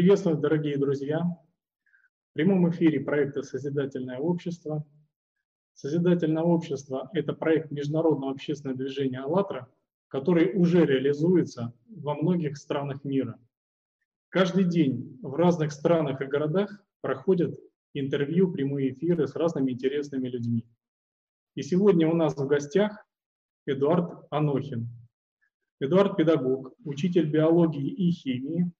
Приветствую, дорогие друзья! В прямом эфире проекта «Созидательное общество». «Созидательное общество» – это проект международного общественного движения «АЛЛАТРА», который уже реализуется во многих странах мира. Каждый день в разных странах и городах проходят интервью, прямые эфиры с разными интересными людьми. И сегодня у нас в гостях Эдуард Анохин. Эдуард – педагог, учитель биологии и химии,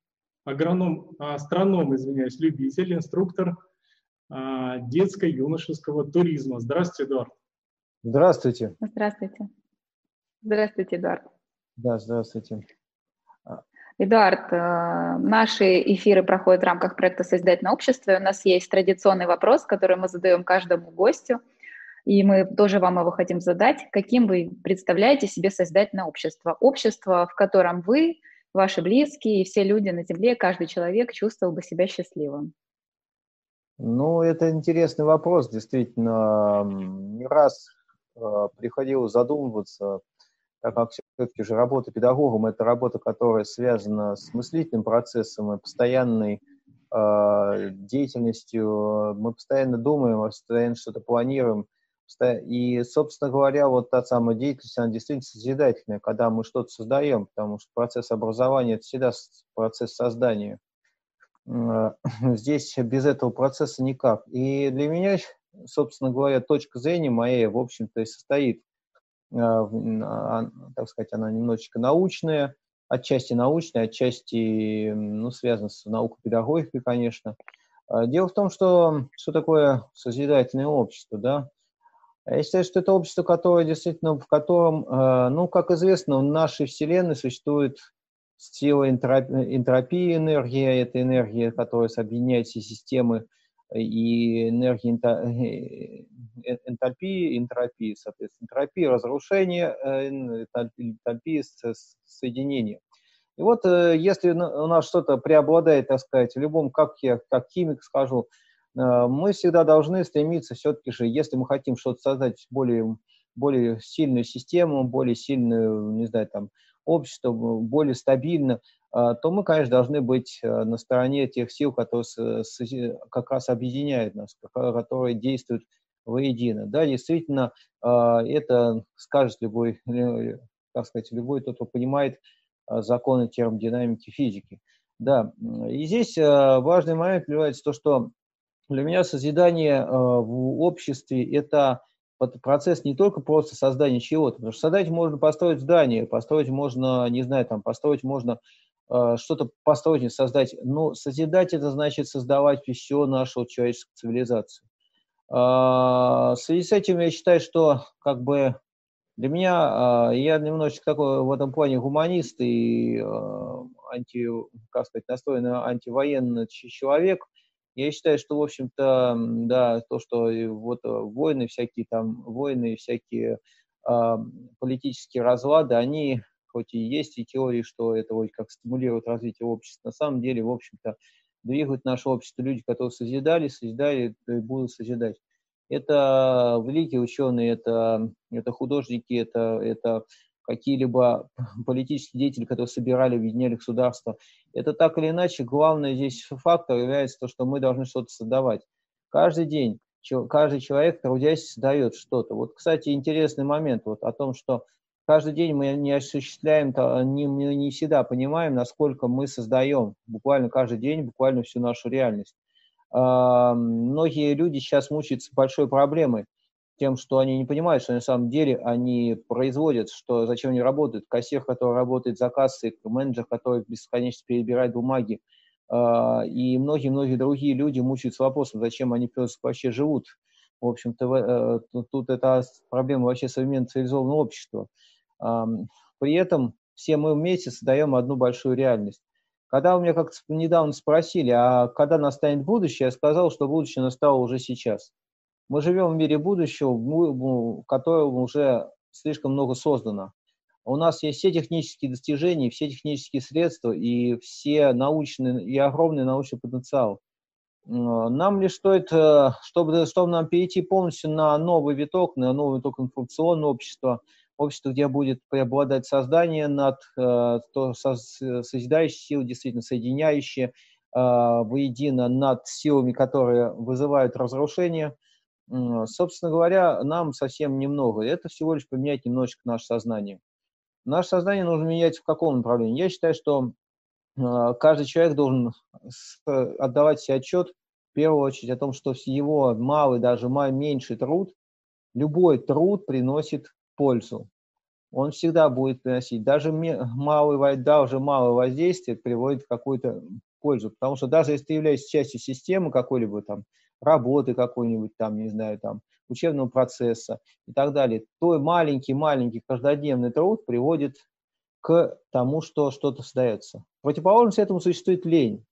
агроном, астроном, извиняюсь, любитель, инструктор а, детско-юношеского туризма. Здравствуйте, Эдуард. Здравствуйте. Здравствуйте. Здравствуйте, Эдуард. Да, здравствуйте. А. Эдуард, э, наши эфиры проходят в рамках проекта «Созидательное общество». У нас есть традиционный вопрос, который мы задаем каждому гостю, и мы тоже вам его хотим задать. Каким вы представляете себе созидательное общество? Общество, в котором вы ваши близкие и все люди на Земле, каждый человек чувствовал бы себя счастливым? Ну, это интересный вопрос, действительно. Не раз э, приходилось задумываться, так как все-таки же работа педагогом – это работа, которая связана с мыслительным процессом и постоянной э, деятельностью. Мы постоянно думаем, постоянно что-то планируем – и, собственно говоря, вот та самая деятельность, она действительно созидательная, когда мы что-то создаем, потому что процесс образования – это всегда процесс создания. Здесь без этого процесса никак. И для меня, собственно говоря, точка зрения моя, в общем-то, и состоит, а, а, так сказать, она немножечко научная, отчасти научная, отчасти ну, связана с наукой-педагогикой, конечно. А, дело в том, что что такое созидательное общество, да? Я считаю, что это общество, которое действительно, в котором, э, ну, как известно, в нашей Вселенной существует сила энтропии энергии, это энергия, которая объединяет все системы, и энергия э, энтропии, энтропии, соответственно, энтропии, разрушения, э, энтропии, соединения. И вот если у нас что-то преобладает, так сказать, в любом, как я, как химик скажу, Э, мы всегда должны стремиться все-таки же, если мы хотим что-то создать более, более сильную систему, более сильную, не знаю, там, общество, более стабильно, э, то мы, конечно, должны быть э, на стороне тех сил, которые как раз объединяют нас, которые действуют воедино. Да, действительно, это скажет любой, так сказать, любой тот, кто понимает законы термодинамики физики. Да, и здесь важный момент является то, что для меня созидание э, в обществе – это процесс не только просто создания чего-то, потому что создать можно построить здание, построить можно, не знаю, там, построить можно э, что-то построить, создать, но созидать – это значит создавать все нашу человеческую цивилизацию. Э, в связи с этим я считаю, что как бы для меня, я немножечко такой в этом плане гуманист и анти, как сказать, настроенный антивоенный человек – я считаю, что, в общем-то, да, то, что вот э, войны всякие там, войны всякие э, политические разлады, они хоть и есть и теории, что это вроде как стимулирует развитие общества, на самом деле, в общем-то, двигают наше общество люди, которые созидали, созидали и будут созидать. Это великие ученые, это, это художники, это, это какие-либо политические деятели, которые собирали, объединяли государство. Это так или иначе, главный здесь фактор является то, что мы должны что-то создавать. Каждый день каждый человек, трудясь, создает что-то. Вот, кстати, интересный момент вот о том, что каждый день мы не осуществляем, не, не всегда понимаем, насколько мы создаем буквально каждый день, буквально всю нашу реальность. Многие люди сейчас мучаются большой проблемой – тем, что они не понимают, что на самом деле они производят, что зачем они работают. Кассир, который работает за кассой, менеджер, который бесконечно перебирает бумаги, э, и многие-многие другие люди мучаются вопросом, зачем они вообще живут. В общем-то, э, тут это проблема вообще современного цивилизованного общества. Э, при этом все мы вместе создаем одну большую реальность. Когда у меня как-то недавно спросили, а когда настанет будущее, я сказал, что будущее настало уже сейчас. Мы живем в мире будущего, в котором уже слишком много создано. У нас есть все технические достижения, все технические средства и все научные и огромный научный потенциал. Нам лишь стоит, э, чтобы, чтобы нам перейти полностью на новый виток, на новый виток информационного общества, общество, где будет преобладать создание над э, то, созидающее силы, действительно соединяющее, воедино над силами, которые вызывают разрушение. Собственно говоря, нам совсем немного. Это всего лишь поменять немножечко наше сознание. Наше сознание нужно менять в каком направлении? Я считаю, что каждый человек должен отдавать себе отчет в первую очередь о том, что его малый, даже меньший труд, любой труд приносит пользу. Он всегда будет приносить. Даже малый, даже малое воздействие приводит к какой-то пользу. Потому что даже если ты являешься частью системы какой-либо там, работы какой-нибудь там, не знаю, там, учебного процесса и так далее, то маленький-маленький каждодневный труд приводит к тому, что что-то создается. Противоположность этому существует лень.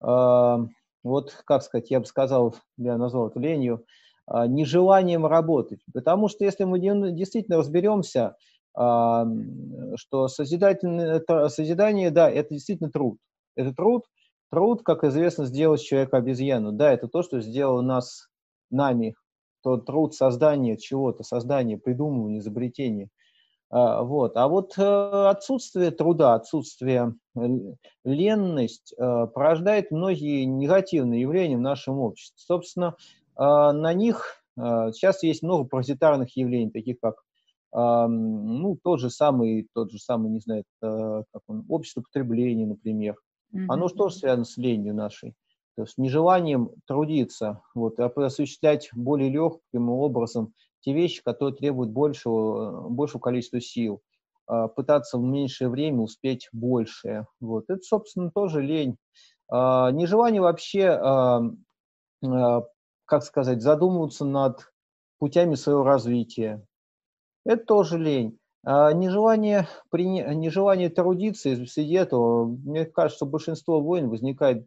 Вот, как сказать, я бы сказал, я назвал это ленью, а, нежеланием работать. Потому что если мы действительно разберемся, что созидательное, созидание, да, это действительно труд. Это труд, труд, как известно, сделать человека обезьяну. Да, это то, что сделало нас, нами, тот труд создания чего-то, создания, придумывания, изобретения. А, вот. А вот э, отсутствие труда, отсутствие ленность э, порождает многие негативные явления в нашем обществе. Собственно, а, на них а, сейчас есть много паразитарных явлений, таких как ну, тот же самый, тот же самый, не знаю, как он, общество потребления, например. Mm-hmm. Оно тоже связано с ленью нашей. То есть нежеланием трудиться, вот, а осуществлять более легким образом те вещи, которые требуют большего, большего количества сил, пытаться в меньшее время успеть большее. Вот. Это, собственно, тоже лень. Нежелание вообще как сказать, задумываться над путями своего развития. Это тоже лень. А нежелание, при, нежелание трудиться среди этого, мне кажется, большинство войн возникает,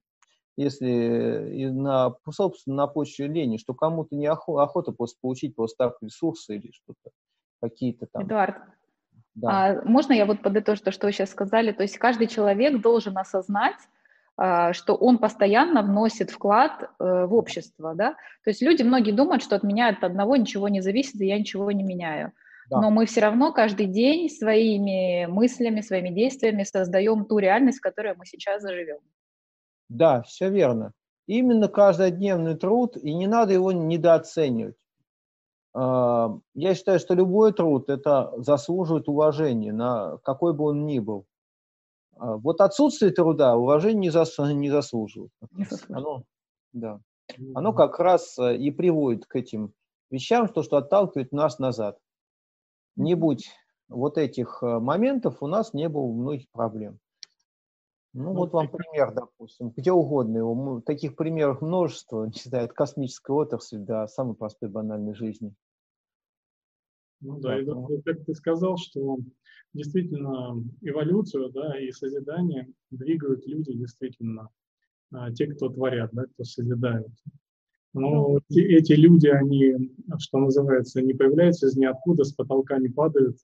если на, собственно, на почве лени, что кому-то не охота, охота просто получить просто так ресурсы или что-то, какие-то там. Эдуард, да. а можно я вот подытожу то, что вы сейчас сказали? То есть каждый человек должен осознать, а, что он постоянно вносит вклад э, в общество, да, то есть люди, многие думают, что от меня от одного ничего не зависит, и я ничего не меняю, да. но мы все равно каждый день своими мыслями, своими действиями создаем ту реальность, в которой мы сейчас заживем. Да, все верно. Именно каждодневный труд, и не надо его недооценивать. А, я считаю, что любой труд это заслуживает уважения, на какой бы он ни был. А, вот отсутствие труда уважение не, зас, не заслуживает. Оно, да. Оно как раз э, и приводит к этим вещам, то, что отталкивает нас назад. Не будь вот этих э, моментов, у нас не было многих проблем. Ну, вот вам пример, допустим, где угодно. Его, таких примеров множество, не знаю, от космической отрасли до самой простой банальной жизни. Ну да, и как ты сказал, что действительно эволюцию да, и созидание двигают люди действительно, а, те, кто творят, да, кто созидают. Но эти, эти люди, они, что называется, не появляются из ниоткуда, с потолка не падают.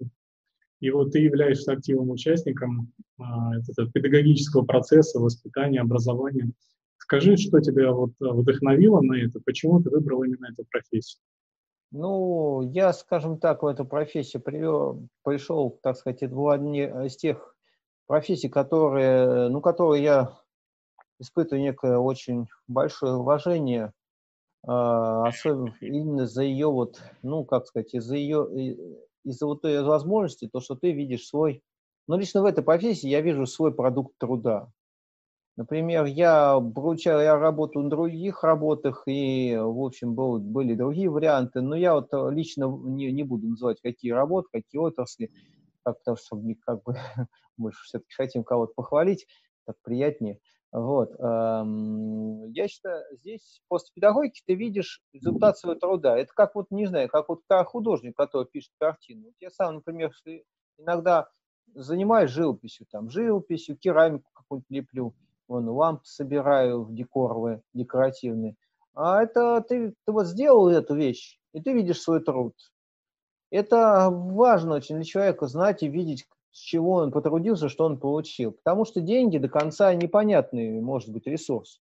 И вот ты являешься активным участником а, этого педагогического процесса, воспитания, образования. Скажи, что тебя вот вдохновило на это, почему ты выбрал именно эту профессию? Ну, я, скажем так, в эту профессию привел, пришел, так сказать, это была одни из тех профессий, которые, ну, которые я испытываю некое очень большое уважение, а, особенно именно за ее вот, ну, как сказать, из-за ее, из-за вот той возможности, то, что ты видишь свой, ну, лично в этой профессии я вижу свой продукт труда. Например, я получал, я работаю на других работах, и, в общем, был, были другие варианты, но я вот э, лично не, не буду называть, какие работы, какие отрасли, как, потому что как бы, мы все-таки хотим кого-то похвалить, так приятнее. Вот. Эм, я считаю, здесь после педагогики ты видишь результат своего труда. Это как вот, не знаю, как вот художник, который пишет картину. Я сам, например, иногда занимаюсь живописью, там, живописью, керамику какую-нибудь леплю, вон, лампы собираю в декоровые, декоративные. А это ты, ты вот сделал эту вещь, и ты видишь свой труд. Это важно очень для человека знать и видеть, с чего он потрудился, что он получил. Потому что деньги до конца непонятный, может быть, ресурс.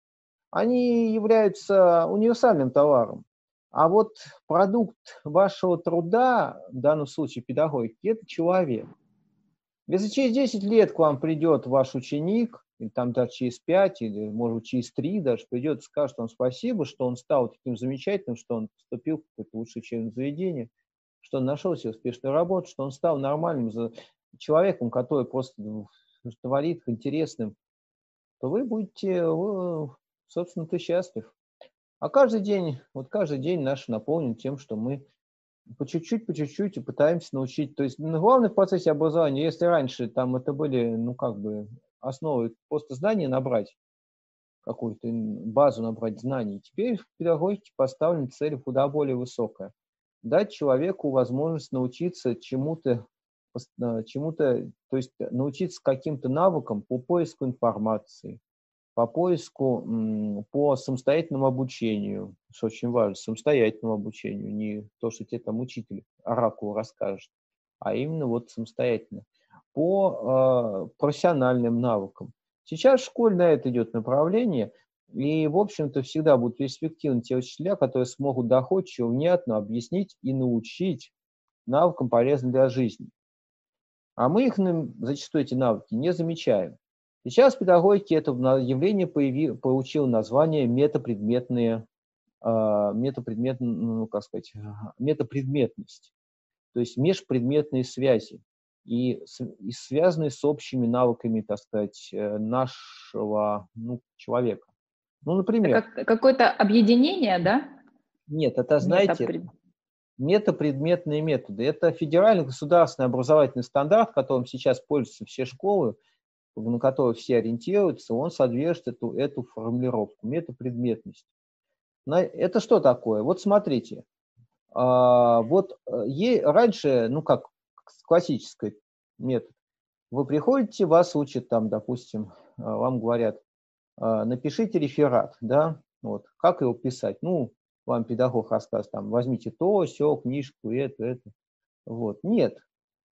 Они являются универсальным товаром. А вот продукт вашего труда, в данном случае педагогики, это человек. Если через 10 лет к вам придет ваш ученик, или там даже через пять, или, может быть, через три даже придет скажет вам спасибо, что он стал таким замечательным, что он поступил в какое-то лучшее учебное заведение, что он нашел себе успешную работу, что он стал нормальным человеком, который просто творит интересным, то вы будете, собственно, ты счастлив. А каждый день, вот каждый день наш наполнен тем, что мы по чуть-чуть, по чуть-чуть и пытаемся научить. То есть ну, главное в процессе образования, если раньше там это были, ну, как бы основы просто знания набрать, какую-то базу набрать знаний, теперь в педагогике поставлена цель куда более высокая. Дать человеку возможность научиться чему-то, э, чему-то, то есть научиться каким-то навыкам по поиску информации, по поиску, по самостоятельному обучению, что очень важно, самостоятельному обучению, не то, что тебе там учитель оракул расскажет, а именно вот самостоятельно, по э, профессиональным навыкам. Сейчас в школе на это идет направление, и, в общем-то, всегда будут перспективны те учителя, которые смогут доходчиво, внятно объяснить и научить навыкам, полезным для жизни. А мы их зачастую эти навыки не замечаем. Сейчас в педагогике это явление появи, получило название метапредметные, э, метапредмет, ну, как сказать, метапредметность, то есть межпредметные связи и, и связанные с общими навыками, так сказать, э, нашего ну, человека. Ну, например... Как, какое-то объединение, да? Нет, это, знаете, Метапред... метапредметные методы. Это федеральный государственный образовательный стандарт, которым сейчас пользуются все школы, на который все ориентируются, он содержит эту, эту формулировку, метапредметность. Это что такое? Вот смотрите, а, вот е, раньше, ну как классический метод, вы приходите, вас учат там, допустим, а, вам говорят, а, напишите реферат, да, вот, как его писать? Ну, вам педагог расскажет, там, возьмите то, все, книжку, это, это. Вот. Нет,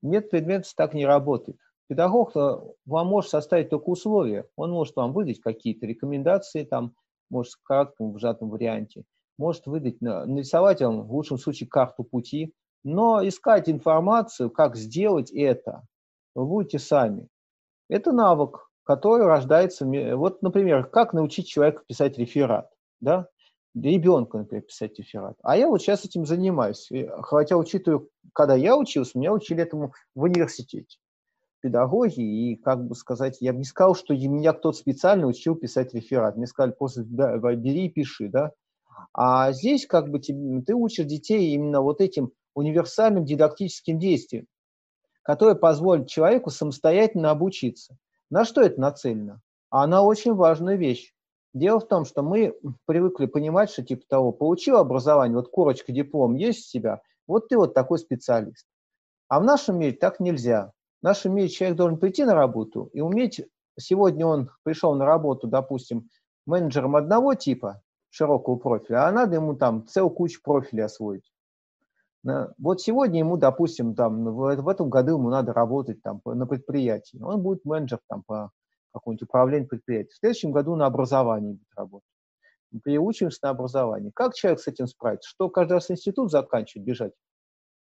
нет предметов так не работает. Педагог вам может составить только условия. Он может вам выдать какие-то рекомендации, там, может, в кратком, в сжатом варианте, может выдать, нарисовать вам, в лучшем случае, карту пути, но искать информацию, как сделать это, вы будете сами. Это навык, который рождается... Вот, например, как научить человека писать реферат, да? Ребенку, например, писать реферат. А я вот сейчас этим занимаюсь. Хотя, учитывая, когда я учился, меня учили этому в университете педагогии, и, как бы сказать, я бы не сказал, что меня кто-то специально учил писать реферат. Мне сказали, просто да, бери и пиши, да. А здесь как бы ты, учишь детей именно вот этим универсальным дидактическим действием, которое позволит человеку самостоятельно обучиться. На что это нацелено? А на очень важную вещь. Дело в том, что мы привыкли понимать, что типа того, получил образование, вот корочка, диплом есть у тебя, вот ты вот такой специалист. А в нашем мире так нельзя. В нашем мире человек должен прийти на работу и уметь, сегодня он пришел на работу, допустим, менеджером одного типа, широкого профиля, а надо ему там целую кучу профилей освоить. Вот сегодня ему, допустим, там, в, этом году ему надо работать там, на предприятии. Он будет менеджер там, по какому-нибудь управлению предприятием. В следующем году на образовании будет работать. Мы переучимся на образование. Как человек с этим справится? Что каждый раз институт заканчивать, бежать?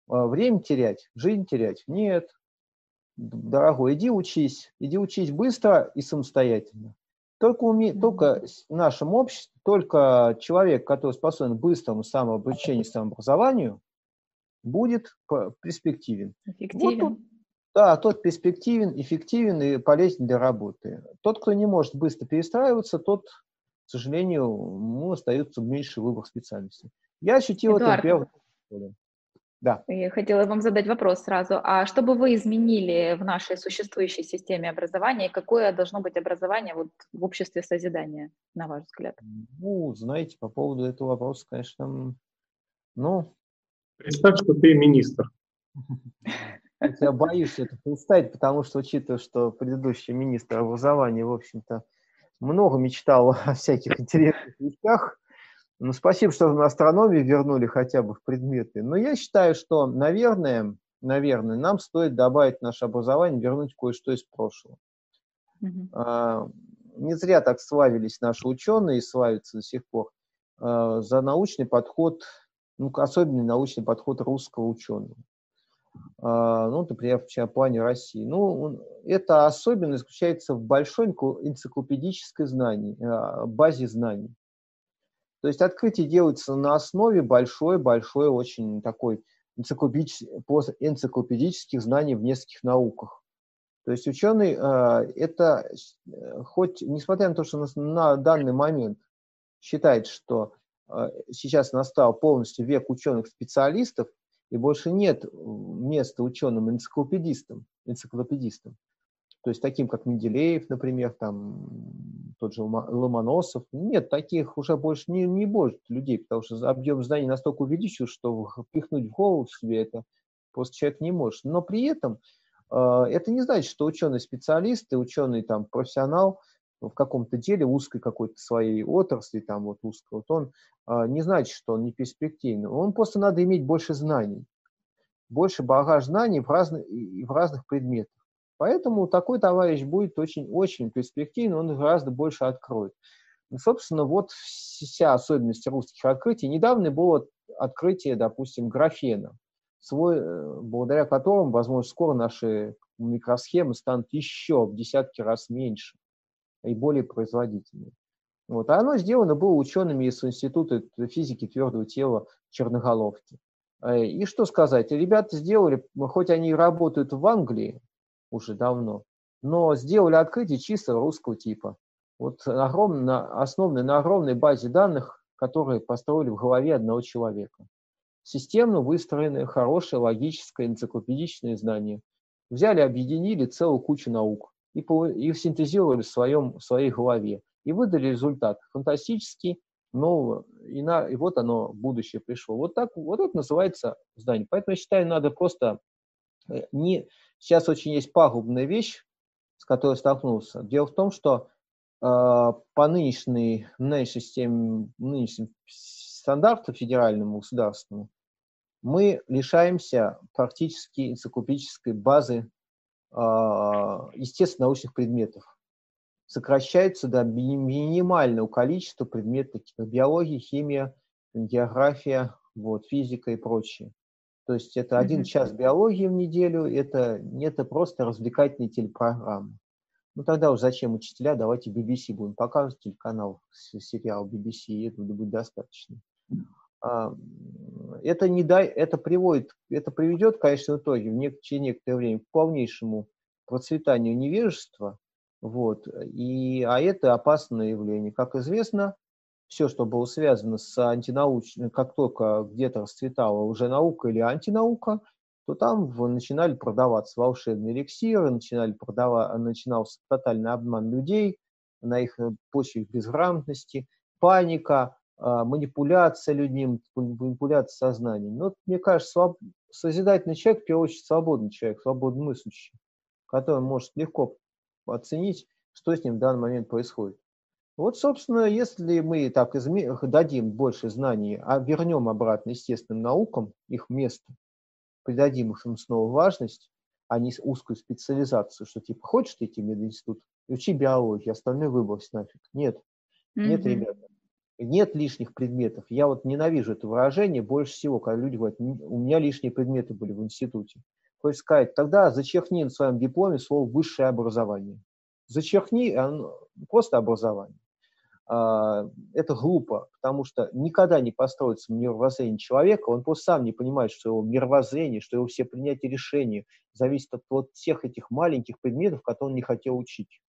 А, время терять, жизнь терять? Нет дорогой, иди учись, иди учись быстро и самостоятельно. Только, уме... только в нашем обществе, только человек, который способен к быстрому самообучению, самообразованию, будет перспективен. Эффективен. Вот да, тот перспективен, эффективен и полезен для работы. Тот, кто не может быстро перестраиваться, тот, к сожалению, ему остается меньший выбор специальности. Я ощутил Эдуард, это в первом да. Я хотела вам задать вопрос сразу. А что бы вы изменили в нашей существующей системе образования? Какое должно быть образование вот в обществе созидания, на ваш взгляд? Ну, знаете, по поводу этого вопроса, конечно, ну... Представь, что ты министр. Я боюсь это представить, потому что, учитывая, что предыдущий министр образования, в общем-то, много мечтал о всяких интересных вещах, ну, спасибо, что на астрономию вернули хотя бы в предметы. Но я считаю, что, наверное, наверное, нам стоит добавить в наше образование, вернуть кое-что из прошлого. Mm-hmm. Не зря так славились наши ученые и славятся до сих пор а, за научный подход, ну, особенный научный подход русского ученого. А, ну, например, в плане России. Ну, эта особенность заключается в большой энциклопедической знании, а, базе знаний. То есть открытие делается на основе большой-большой, очень такой энциклопедических знаний в нескольких науках. То есть ученый, это хоть, несмотря на то, что на данный момент считает, что сейчас настал полностью век ученых-специалистов, и больше нет места ученым-энциклопедистам, энциклопедистам. То есть таким, как Менделеев, например, там тот же Ломоносов. Нет, таких уже больше не, не будет людей, потому что объем знаний настолько увеличил, что впихнуть в голову себе это просто человек не может. Но при этом э, это не значит, что ученый-специалист и ученый там профессионал в каком-то деле узкой какой-то своей отрасли, там вот узкой, вот он э, не значит, что он не перспективный. Он просто надо иметь больше знаний, больше багаж знаний в, разных, в разных предметах. Поэтому такой товарищ будет очень-очень перспективный, он гораздо больше откроет. И, собственно, вот вся особенность русских открытий. Недавно было открытие, допустим, графена, свой, э, благодаря которому, возможно, скоро наши микросхемы станут еще в десятки раз меньше и более производительными. Вот. А оно сделано было учеными из Института физики твердого тела Черноголовки. Э, и что сказать, ребята сделали, хоть они и работают в Англии, уже давно, но сделали открытие чисто русского типа. Вот огромно, основанное на огромной базе данных, которые построили в голове одного человека. Системно выстроенное, хорошее, логическое, энциклопедичное знание. Взяли, объединили целую кучу наук и, и синтезировали в, своем, в своей голове. И выдали результат фантастический, но и, на, и вот оно, будущее пришло. Вот так, вот это называется знание. Поэтому я считаю, надо просто э, не, Сейчас очень есть пагубная вещь, с которой столкнулся. Дело в том, что э, по нынешней, нынешней системе, нынешним стандарту федеральному, государственному, мы лишаемся практически энциклопедической базы э, естественно-научных предметов. Сокращается до минимального количества предметов, как биология, химия, география, вот, физика и прочее. То есть это один mm-hmm. час биологии в неделю, это, это просто развлекательные телепрограммы. Ну тогда уж зачем учителя, давайте BBC будем показывать, телеканал, сериал BBC, и этого будет достаточно. А, это, не дай, это, приводит, это приведет, конечно, в итоге в нек- через некоторое время к полнейшему процветанию невежества, вот, и, а это опасное явление. Как известно, все, что было связано с антинаучной, как только где-то расцветала уже наука или антинаука, то там начинали продаваться волшебные эликсиры, начинали продавать, начинался тотальный обман людей на их э, почве безграмотности, паника, манипуляция людьми, манипуляция сознанием. Но мне кажется, своб... созидательный человек, в первую очередь, свободный человек, свободно мыслящий, который может легко оценить, что с ним в данный момент происходит. Вот, собственно, если мы так изме... дадим больше знаний, а вернем обратно естественным наукам их место, придадим им снова важность, а не узкую специализацию, что типа хочешь ты идти в мединститут, учи биологию, остальное выбрось нафиг. Нет, mm-hmm. нет, ребята, нет лишних предметов. Я вот ненавижу это выражение больше всего, когда люди говорят, у меня лишние предметы были в институте. Хочешь сказать, тогда зачеркни на своем дипломе слово «высшее образование». Зачеркни просто образование. А, это глупо, потому что никогда не построится мировоззрение человека, он просто сам не понимает, что его мировоззрение, что его все принятия решений зависит от вот всех этих маленьких предметов, которые он не хотел учить,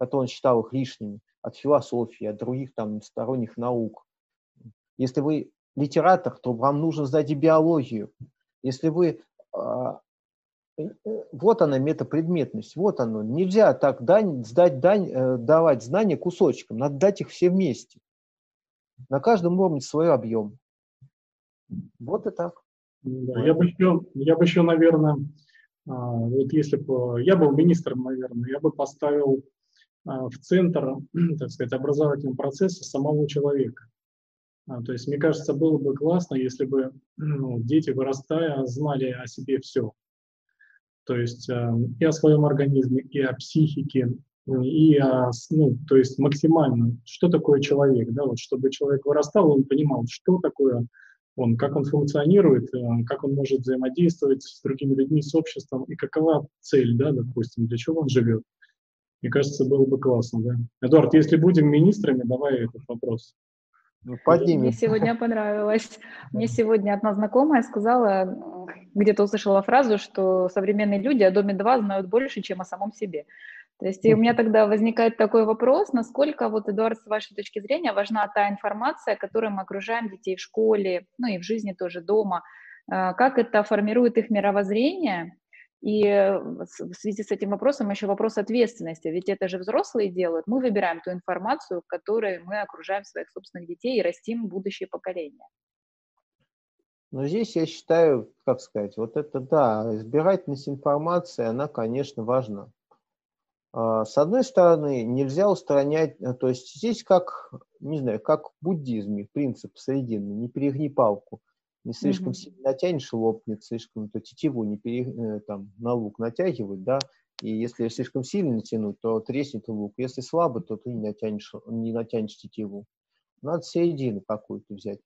которые он считал их лишними, от философии, от других там сторонних наук. Если вы литератор, то вам нужно знать и биологию. Если вы а, вот она метапредметность, вот оно. Нельзя так дань, сдать дань, э, давать знания кусочкам, надо дать их все вместе. На каждом уровне свой объем. Вот и так. Да, я, бы еще, я бы еще, наверное, а, вот если бы я был министром, наверное, я бы поставил в центр, так сказать, образовательного процесса самого человека. А, то есть, мне кажется, было бы классно, если бы ну, дети, вырастая, знали о себе все. То есть э, и о своем организме, и о психике, и о, ну, то есть максимально, что такое человек, да, вот чтобы человек вырастал, он понимал, что такое он, как он функционирует, э, как он может взаимодействовать с другими людьми, с обществом, и какова цель, да, допустим, для чего он живет. Мне кажется, было бы классно, да. Эдуард, если будем министрами, давай этот вопрос. Ну, поднимем. Мне сегодня понравилось. Мне сегодня одна знакомая сказала, где-то услышала фразу, что современные люди о Доме 2 знают больше, чем о самом себе. То есть и у меня тогда возникает такой вопрос, насколько, вот, Эдуард, с вашей точки зрения, важна та информация, которой мы окружаем детей в школе, ну и в жизни тоже дома, э, как это формирует их мировоззрение, и в связи с этим вопросом еще вопрос ответственности, ведь это же взрослые делают. Мы выбираем ту информацию, которой мы окружаем своих собственных детей и растим будущее поколение. Но здесь я считаю, как сказать, вот это да, избирательность информации, она, конечно, важна. А, с одной стороны, нельзя устранять, э, то есть здесь как, не знаю, как в буддизме, принцип срединный, не перегни палку не слишком mm-hmm. сильно натянешь, лопнет, слишком то тетиву не пере, э, там, на лук натягивать, да, и если слишком сильно натянуть, то треснет лук. Если слабо, то ты не натянешь, не натянешь тетиву. Надо середину какую-то взять.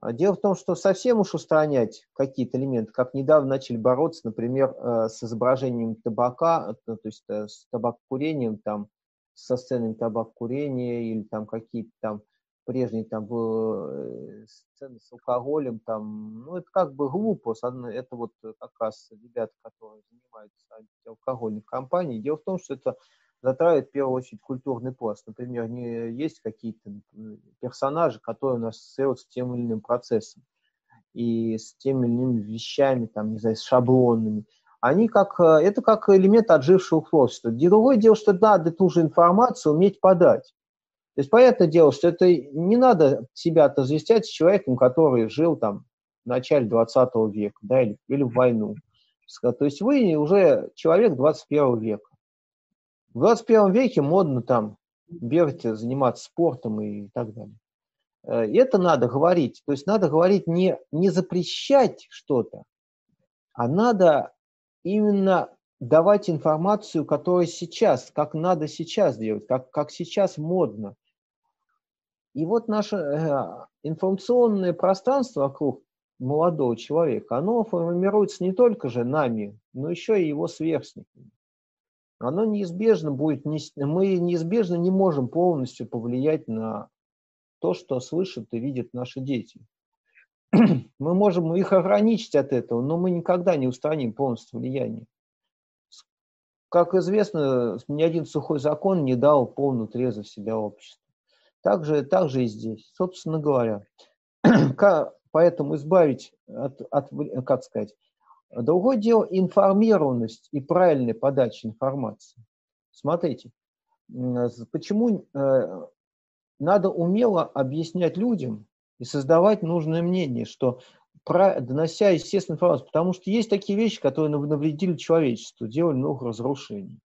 А дело в том, что совсем уж устранять какие-то элементы, как недавно начали бороться, например, э, с изображением табака, то есть э, с табакокурением, там, со сценами табакокурения или там какие-то там прежней там э, сцены с алкоголем, там, ну, это как бы глупо, это вот как раз ребята, которые занимаются алкогольной компанией. Дело в том, что это затрагивает в первую очередь культурный пласт. Например, не, есть какие-то персонажи, которые у нас ассоциируются с тем или иным процессом и с теми или иными вещами, там, не знаю, с шаблонами. Они как, э, это как элемент отжившего творчества. Другое дело, что надо ту же информацию уметь подать. То есть, понятное дело, что это не надо себя отождествлять с человеком, который жил там в начале 20 века, да, или, или в войну. То есть вы уже человек 21 века. В 21 веке модно там бегать, заниматься спортом и так далее. Э, это надо говорить. То есть надо говорить не, не запрещать что-то, а надо именно давать информацию, которая сейчас, как надо сейчас делать, как, как сейчас модно. И вот наше э, информационное пространство вокруг молодого человека, оно формируется не только же нами, но еще и его сверстниками. Оно неизбежно будет, мы неизбежно не можем полностью повлиять на то, что слышат и видят наши дети. Мы можем их ограничить от этого, но мы никогда не устраним полностью влияние. Как известно, ни один сухой закон не дал полную трезвость себя обществу. Так же, так же и здесь, собственно говоря. Поэтому избавить от, от, как сказать, другое дело информированность и правильная подача информации. Смотрите, почему э, надо умело объяснять людям и создавать нужное мнение, что донося естественную информацию, потому что есть такие вещи, которые навредили человечеству, делали много разрушений.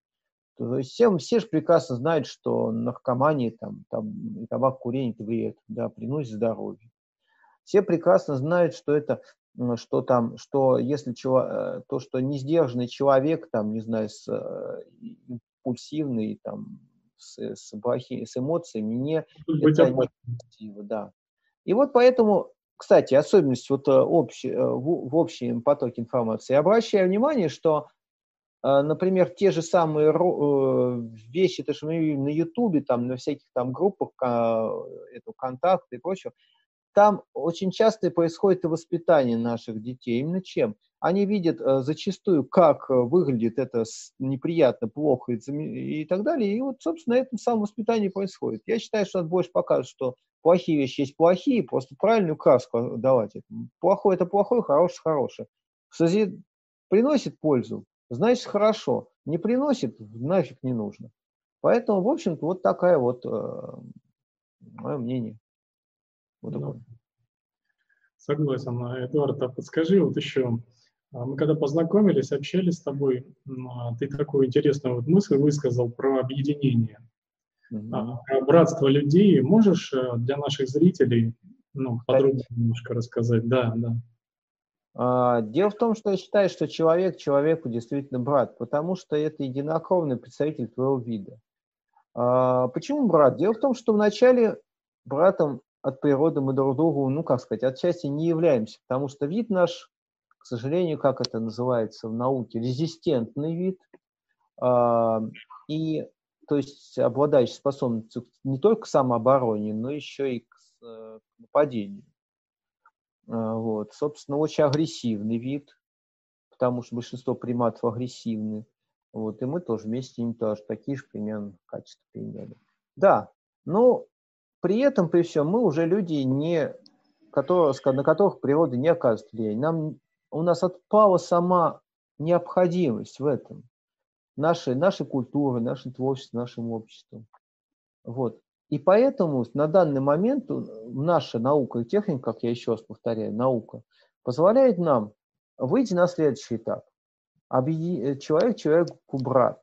То есть все, все же прекрасно знают, что наркомания, там, там, табак, курение – это вред, да, приносит здоровье. Все прекрасно знают, что это, что там, что если чего, то, что несдержанный человек, там, не знаю, с, э, импульсивный, там, с, с, плохи, с эмоциями, не, это не да. И вот поэтому, кстати, особенность вот общ, э, в, в общем потоке информации. обращаю внимание, что например, те же самые э, вещи, то, что мы видим на Ютубе, там, на всяких там группах, это, контакты и прочее, там очень часто происходит и воспитание наших детей. Именно чем? Они видят э, зачастую, как э, выглядит это неприятно, плохо и, так далее. И вот, собственно, это самое воспитание происходит. Я считаю, что это больше покажет, что плохие вещи есть плохие, просто правильную краску давать. Плохое – это плохое, хорошее – хорошее. Приносит пользу, значит хорошо. Не приносит, нафиг не нужно. Поэтому, в общем-то, вот такая вот э, мое мнение. Вот да. Согласен. Эдуард, а подскажи вот еще, а мы когда познакомились, общались с тобой, а, ты такую интересную вот мысль высказал про объединение, mm-hmm. про братство людей. Можешь э, для наших зрителей ну, подробнее немножко рассказать? Да, да. А, дело в том, что я считаю, что человек человеку действительно брат, потому что это единокровный представитель твоего вида. А, почему брат? Дело в том, что вначале братом от природы мы друг другу, ну, как сказать, отчасти не являемся, потому что вид наш, к сожалению, как это называется в науке, резистентный вид, э, и, то есть, обладающий способностью не только к самообороне, но еще и к, э, к нападению. Э, вот. Собственно, очень агрессивный вид, потому что большинство приматов агрессивны. Вот, и мы тоже вместе ними тоже такие же примерно качества приняли. Да, но при этом, при всем, мы уже люди, не, которые, на которых природа не оказывает влияния. Нам, у нас отпала сама необходимость в этом. Нашей, нашей культуры, нашей творчества, нашим обществом. Вот. И поэтому на данный момент наша наука и техника, как я еще раз повторяю, наука, позволяет нам выйти на следующий этап. Объедин... Человек человеку брат.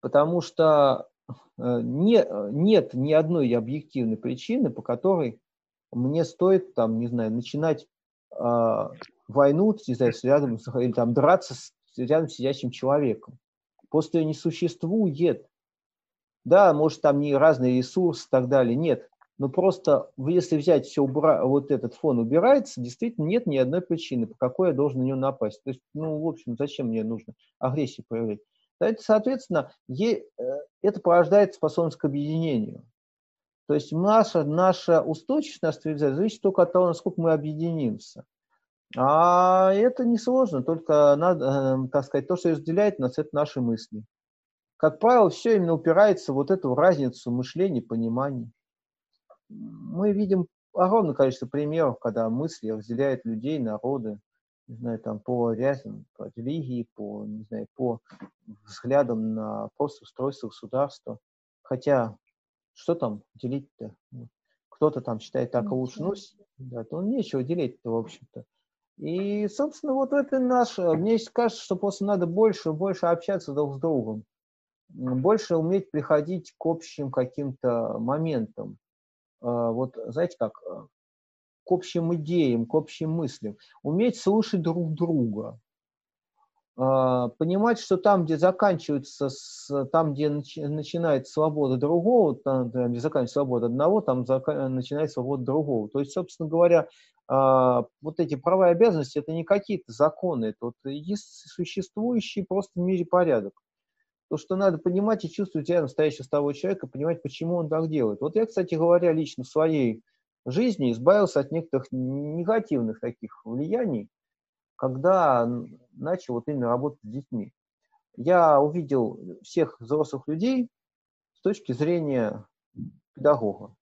Потому что э, не, нет ни одной объективной причины, по которой мне стоит, там, не знаю, начинать э, войну не знаю, рядом, или там, драться с рядом сидящим человеком. Просто не существует. Да, может, там не разные ресурсы и так далее. Нет, но просто если взять все, убра... вот этот фон убирается, действительно нет ни одной причины, по какой я должен на него напасть. То есть, ну, в общем, зачем мне нужно агрессию проявлять? Соответственно, это порождает способность к объединению. То есть наша, наша устойчивость, наша цивилизация зависит только от того, насколько мы объединимся. А это несложно, только надо, э, так сказать, то, что разделяет нас, это наши мысли. Как правило, все именно упирается в вот эту разницу мышления, понимания мы видим огромное количество примеров, когда мысли разделяют людей, народы, не знаю, там, по рязням, по религии, по, не знаю, по взглядам на просто устройство государства. Хотя, что там делить-то? Кто-то там считает так лучше, ну, да, то нечего делить-то, в общем-то. И, собственно, вот это наше. Мне кажется, что просто надо больше и больше общаться друг с другом. Больше уметь приходить к общим каким-то моментам. А, вот знаете как, а, к общим идеям, к общим мыслям, уметь слушать друг друга, а, понимать, что там, где заканчивается, там, где начинает свобода другого, там, где заканчивается свобода одного, там начинает свобода другого. То есть, собственно говоря, вот эти права и обязанности – это не какие-то законы, это вот существующий просто в мире порядок. То, что надо понимать и чувствовать рядом стоящего с тобой человека, понимать, почему он так делает. Вот я, кстати говоря, лично в своей жизни избавился от некоторых негативных таких влияний, когда начал вот именно работать с детьми. Я увидел всех взрослых людей с точки зрения педагога.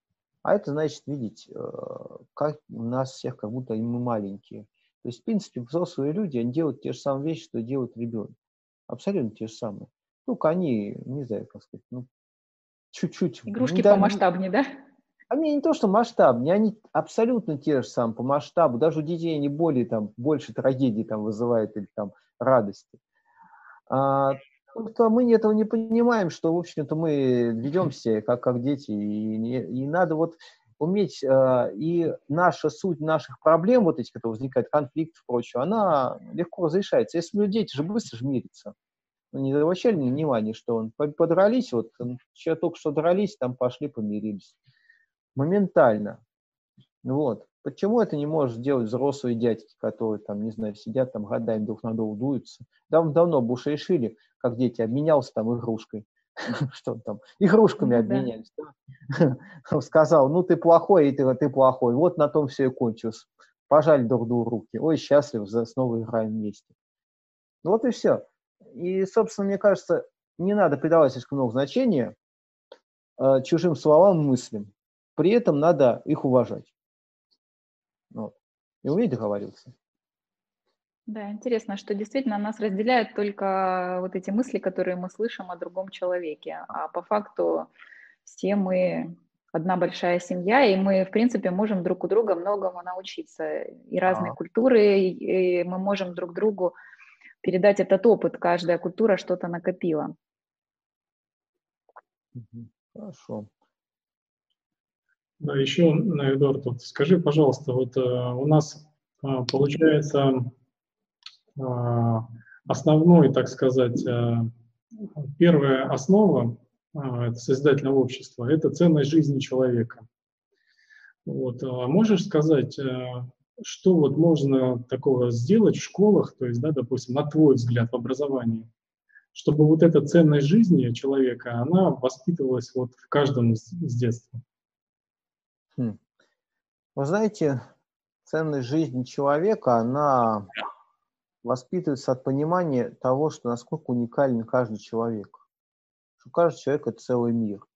А это значит видеть, э, как у нас всех, как будто мы маленькие. То есть, в принципе, взрослые люди, они делают те же самые вещи, что делает ребенок. Абсолютно те же самые. Ну, они, не знаю, как сказать, ну, чуть-чуть. Игрушки да, помасштабнее, да? Они не то, что масштабнее, они абсолютно те же самые по масштабу. Даже у детей они более, там, больше трагедии там вызывают или там радости. А, только мы этого не понимаем, что, в общем-то, мы ведемся как, как дети, и, и надо вот уметь, э, и наша суть наших проблем, вот этих, которые возникают, конфликтов и прочего, она легко разрешается. Если дети же быстро же мирятся не обращали внимания, что он подрались, вот сейчас только что дрались, там пошли, помирились. Моментально. Вот. Почему это не может сделать взрослые дядьки, которые там, не знаю, сидят там годами друг на друга дуются? Давно бы уж решили, как дети, обменялся там игрушкой. Что там, игрушками обменялись. Сказал, ну ты плохой, и ты, ты плохой. Вот на том все и кончилось. Пожали друг другу руки. Ой, счастлив, снова играем вместе. Вот и все. И, собственно, мне кажется, не надо придавать слишком много значения э, чужим словам и мыслям. При этом надо их уважать. Вот. И уметь договариваться. Да, интересно, что действительно нас разделяют только вот эти мысли, которые мы слышим о другом человеке. А по факту все мы одна большая семья, и мы, в принципе, можем друг у друга многому научиться. И разные а. культуры, и мы можем друг другу передать этот опыт. Каждая культура что-то накопила. Хорошо. Да, еще, Эдуард, вот скажи, пожалуйста, вот э, у нас э, получается э, основной, так сказать, э, первая основа э, созидательного общества – это ценность жизни человека. Вот. А можешь сказать, э, что вот можно такого сделать в школах, то есть, да, допустим, на твой взгляд в образовании, чтобы вот эта ценность жизни человека, она воспитывалась вот в каждом с, с детства? Хм. Вы знаете, ценность жизни человека, она воспитывается от понимания того, что насколько уникален каждый человек. Что каждый человек – это целый мир.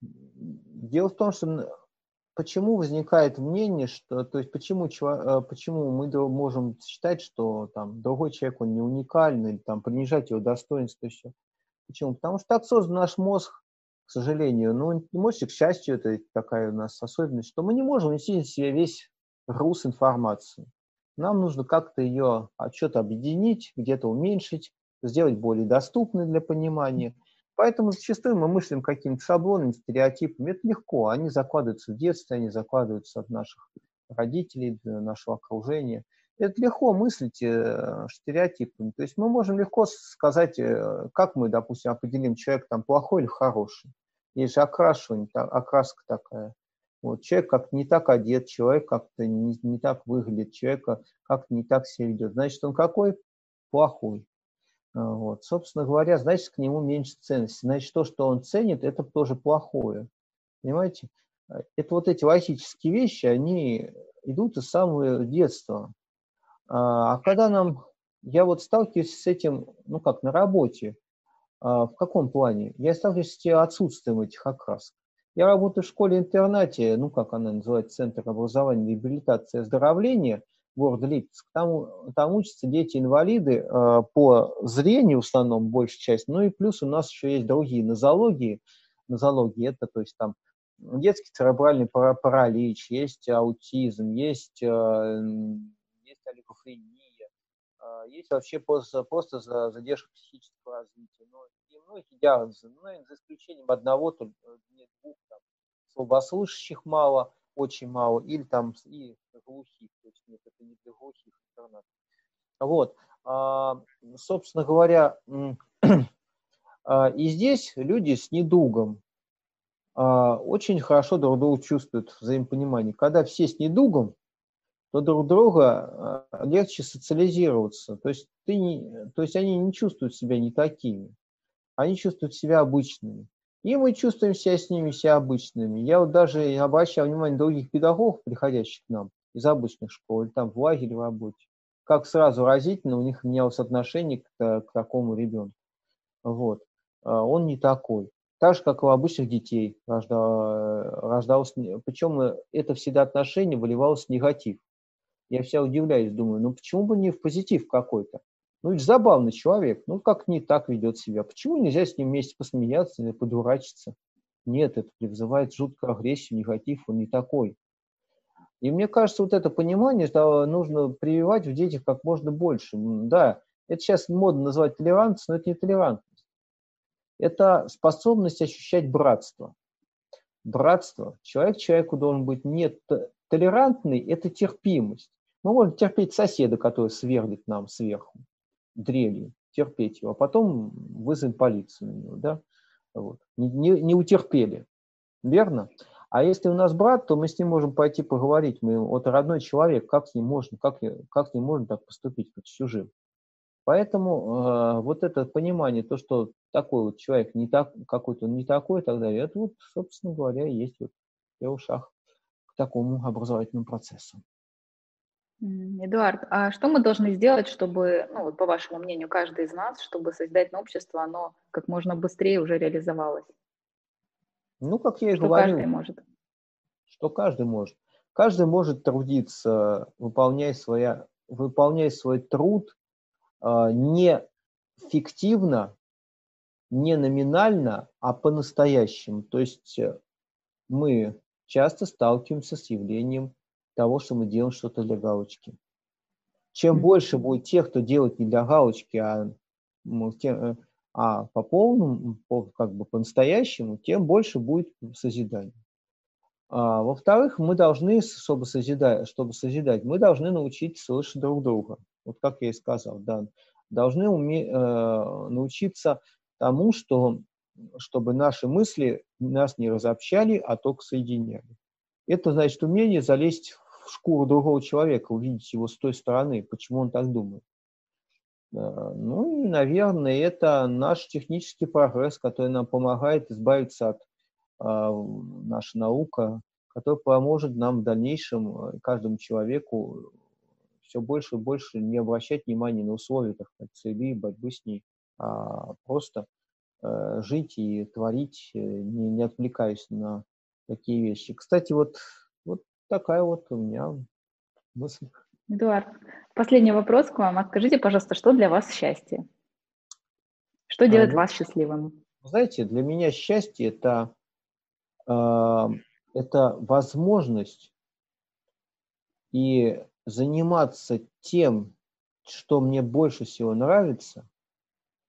Дело в том, что почему возникает мнение, что, то есть почему, э, почему мы можем считать, что там другой человек, он не уникальный, или там принижать его достоинство еще. Почему? Потому что так создан наш мозг, к сожалению. Ну, может, к счастью, это такая у нас особенность, что мы не можем нести в себе весь груз информации. Нам нужно как-то ее что-то объединить, где-то уменьшить, сделать более доступной для понимания. Поэтому зачастую мы мыслим какими-то шаблонами, стереотипами. Это легко. Они закладываются в детстве, они закладываются от наших родителей, нашего окружения. Это легко мыслить э, стереотипами. То есть мы можем легко сказать, э, как мы, допустим, определим, человек там плохой или хороший. Есть же окрашивание, окраска такая. Вот, человек как-то не так одет, человек как-то не, не так выглядит, человек как-то не так себя ведет. Значит, он какой? Плохой. А, вот. Собственно говоря, значит, к нему меньше ценности. Значит, то, что он ценит, это тоже плохое. Понимаете? А, это вот эти логические вещи, они идут из самого детства. А, а когда нам... Я вот сталкиваюсь с этим, ну как, на работе. В каком плане? Я сталкиваюсь с отсутствием этих окрасок. Я работаю в школе-интернате, ну как она называется, Центр образования, реабилитации и оздоровления – города Липецк. Там, там учатся дети-инвалиды э, по зрению в основном, большая часть. Ну и плюс у нас еще есть другие нозологии. Нозологии это, то есть там детский церебральный паралич, есть аутизм, есть, э, есть олигофрения, э, есть вообще просто, просто задержка психического развития. Но и многие диагнозы, ну, за исключением одного, то, двух, там, слабослышащих мало, очень мало, или там и глухих, то есть нет, это не для глухих интернет. Вот, а, собственно говоря, а, и здесь люди с недугом а, очень хорошо друг друга чувствуют взаимопонимание. Когда все с недугом, то друг друга легче социализироваться. То есть, ты не, то есть они не чувствуют себя не такими. Они чувствуют себя обычными. И мы чувствуем себя с ними себя обычными. Я вот даже обращаю внимание других педагогов, приходящих к нам из обычных школ, или там в лагере в работе, как сразу разительно у них менялось отношение к, к такому ребенку. Вот. А он не такой. Так же, как и у обычных детей рождалось, причем это всегда отношение выливалось в негатив. Я вся удивляюсь, думаю, ну почему бы не в позитив какой-то? Ну, ведь забавный человек, ну, как не так ведет себя. Почему нельзя с ним вместе посмеяться или подурачиться? Нет, это вызывает жуткую агрессию, негатив, он не такой. И мне кажется, вот это понимание, что нужно прививать в детях как можно больше. Да, это сейчас модно называть толерантность, но это не толерантность. Это способность ощущать братство. Братство. Человек человеку должен быть не толерантный, это терпимость. Мы можем терпеть соседа, который сверлит нам сверху дрелью, терпеть его, а потом вызовем полицию на него, да, вот. не, не, не утерпели, верно? А если у нас брат, то мы с ним можем пойти поговорить, мы, вот родной человек, как с ним можно, как, как с ним можно так поступить, как с чужим? Поэтому э, вот это понимание, то, что такой вот человек не так, какой-то не такой и так далее, это вот, собственно говоря, есть вот первых шаг к такому образовательному процессу. Эдуард, а что мы должны сделать, чтобы, ну, вот по вашему мнению, каждый из нас, чтобы создательное общество, оно как можно быстрее уже реализовалось? Ну, как я и что говорю. каждый может. Что каждый может. Каждый может трудиться, выполняя, своя, выполняя свой труд э, не фиктивно, не номинально, а по-настоящему. То есть э, мы часто сталкиваемся с явлением того, что мы делаем что-то для галочки. Чем больше будет тех, кто делает не для галочки, а, э, а по полному, как бы по-настоящему, тем больше будет созидания. А, во-вторых, мы должны, чтобы созидать, чтобы созидать, мы должны научиться слышать друг друга. Вот как я и сказал, да, должны уме, э, научиться тому, что чтобы наши мысли нас не разобщали, а только соединяли. Это значит умение залезть в шкуру другого человека, увидеть его с той стороны, почему он так думает. Э, ну и, наверное, это наш технический прогресс, который нам помогает избавиться от а, наша наука, который поможет нам в дальнейшем, э, каждому человеку, все больше и больше не обращать внимания на условия, так сказать, цели, борьбы с ней, а просто э, жить и творить, не, не отвлекаясь на такие вещи. Кстати, вот такая вот у меня мысль. Эдуард, последний вопрос к вам. А скажите, пожалуйста, что для вас счастье? Что делает а, вас счастливым? Знаете, для меня счастье это, э, это возможность и заниматься тем, что мне больше всего нравится,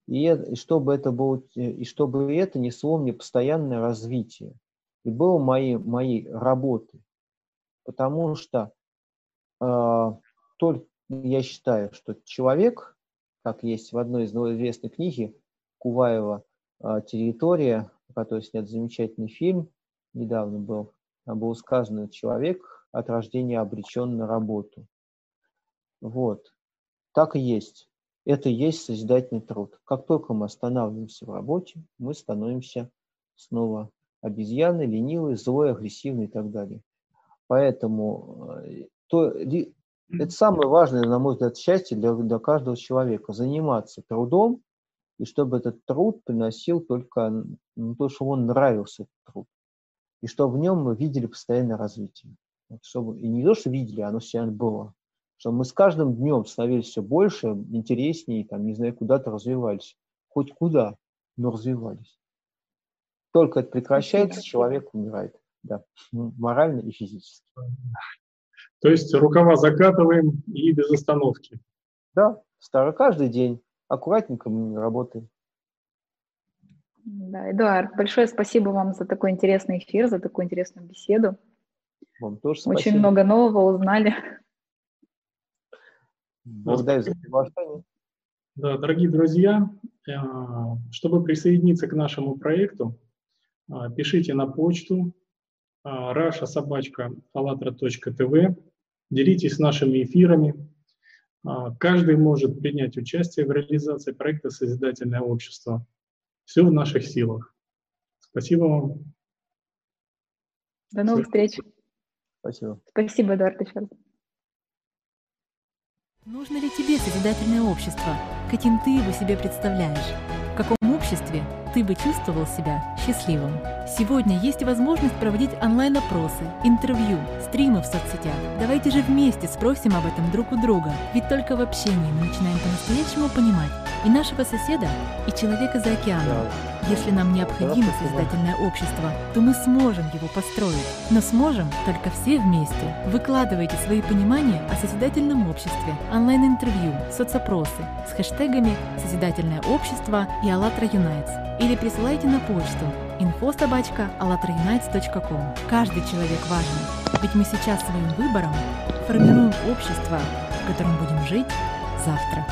и, и чтобы это было, и чтобы это несло мне постоянное развитие и было моей моей работой, потому что э, только я считаю, что человек, как есть в одной из известной книги Куваева э, «Территория», о которой снят замечательный фильм, недавно был, там было сказано, человек от рождения обречен на работу. Вот. Так и есть. Это и есть созидательный труд. Как только мы останавливаемся в работе, мы становимся снова обезьяны, ленивые, злой, агрессивный и так далее. Поэтому э, то, это самое важное, на мой взгляд, счастье для, для каждого человека. Заниматься трудом, и чтобы этот труд приносил только ну, то, что он нравился, этот труд. И чтобы в нем мы видели постоянное развитие. Чтобы, и не то, что видели, оно всегда было. Чтобы мы с каждым днем становились все больше, интереснее, там, не знаю, куда-то развивались. Хоть куда, но развивались. Только это прекращается, человек умирает. Да, ну, морально и физически. То есть рукава закатываем и без остановки. Да, старый каждый день. Аккуратненько мы работаем. Да, Эдуард, большое спасибо вам за такой интересный эфир, за такую интересную беседу. Вам тоже спасибо. Очень много нового узнали. Благодарю за приглашение. Да, дорогие друзья, э, чтобы присоединиться к нашему проекту, э, пишите на почту э, rasha.sobachka.allatra.tv, делитесь нашими эфирами. Каждый может принять участие в реализации проекта «Созидательное общество». Все в наших силах. Спасибо вам. До новых встреч. Спасибо. Спасибо, Эдуард, еще раз. Нужно ли тебе созидательное общество? Каким ты его себе представляешь? В каком обществе ты бы чувствовал себя счастливым? Сегодня есть возможность проводить онлайн-опросы, интервью, стримы в соцсетях. Давайте же вместе спросим об этом друг у друга, ведь только в общении мы начинаем по-настоящему понимать и нашего соседа, и человека за океаном. Если нам необходимо созидательное общество, то мы сможем его построить. Но сможем только все вместе. Выкладывайте свои понимания о созидательном обществе, онлайн-интервью, соцопросы с хэштегами «Созидательное общество» и «АЛЛАТРА Юнайтс» или присылайте на почту info.allatraunites.com. Каждый человек важен, ведь мы сейчас своим выбором формируем общество, в котором будем жить завтра.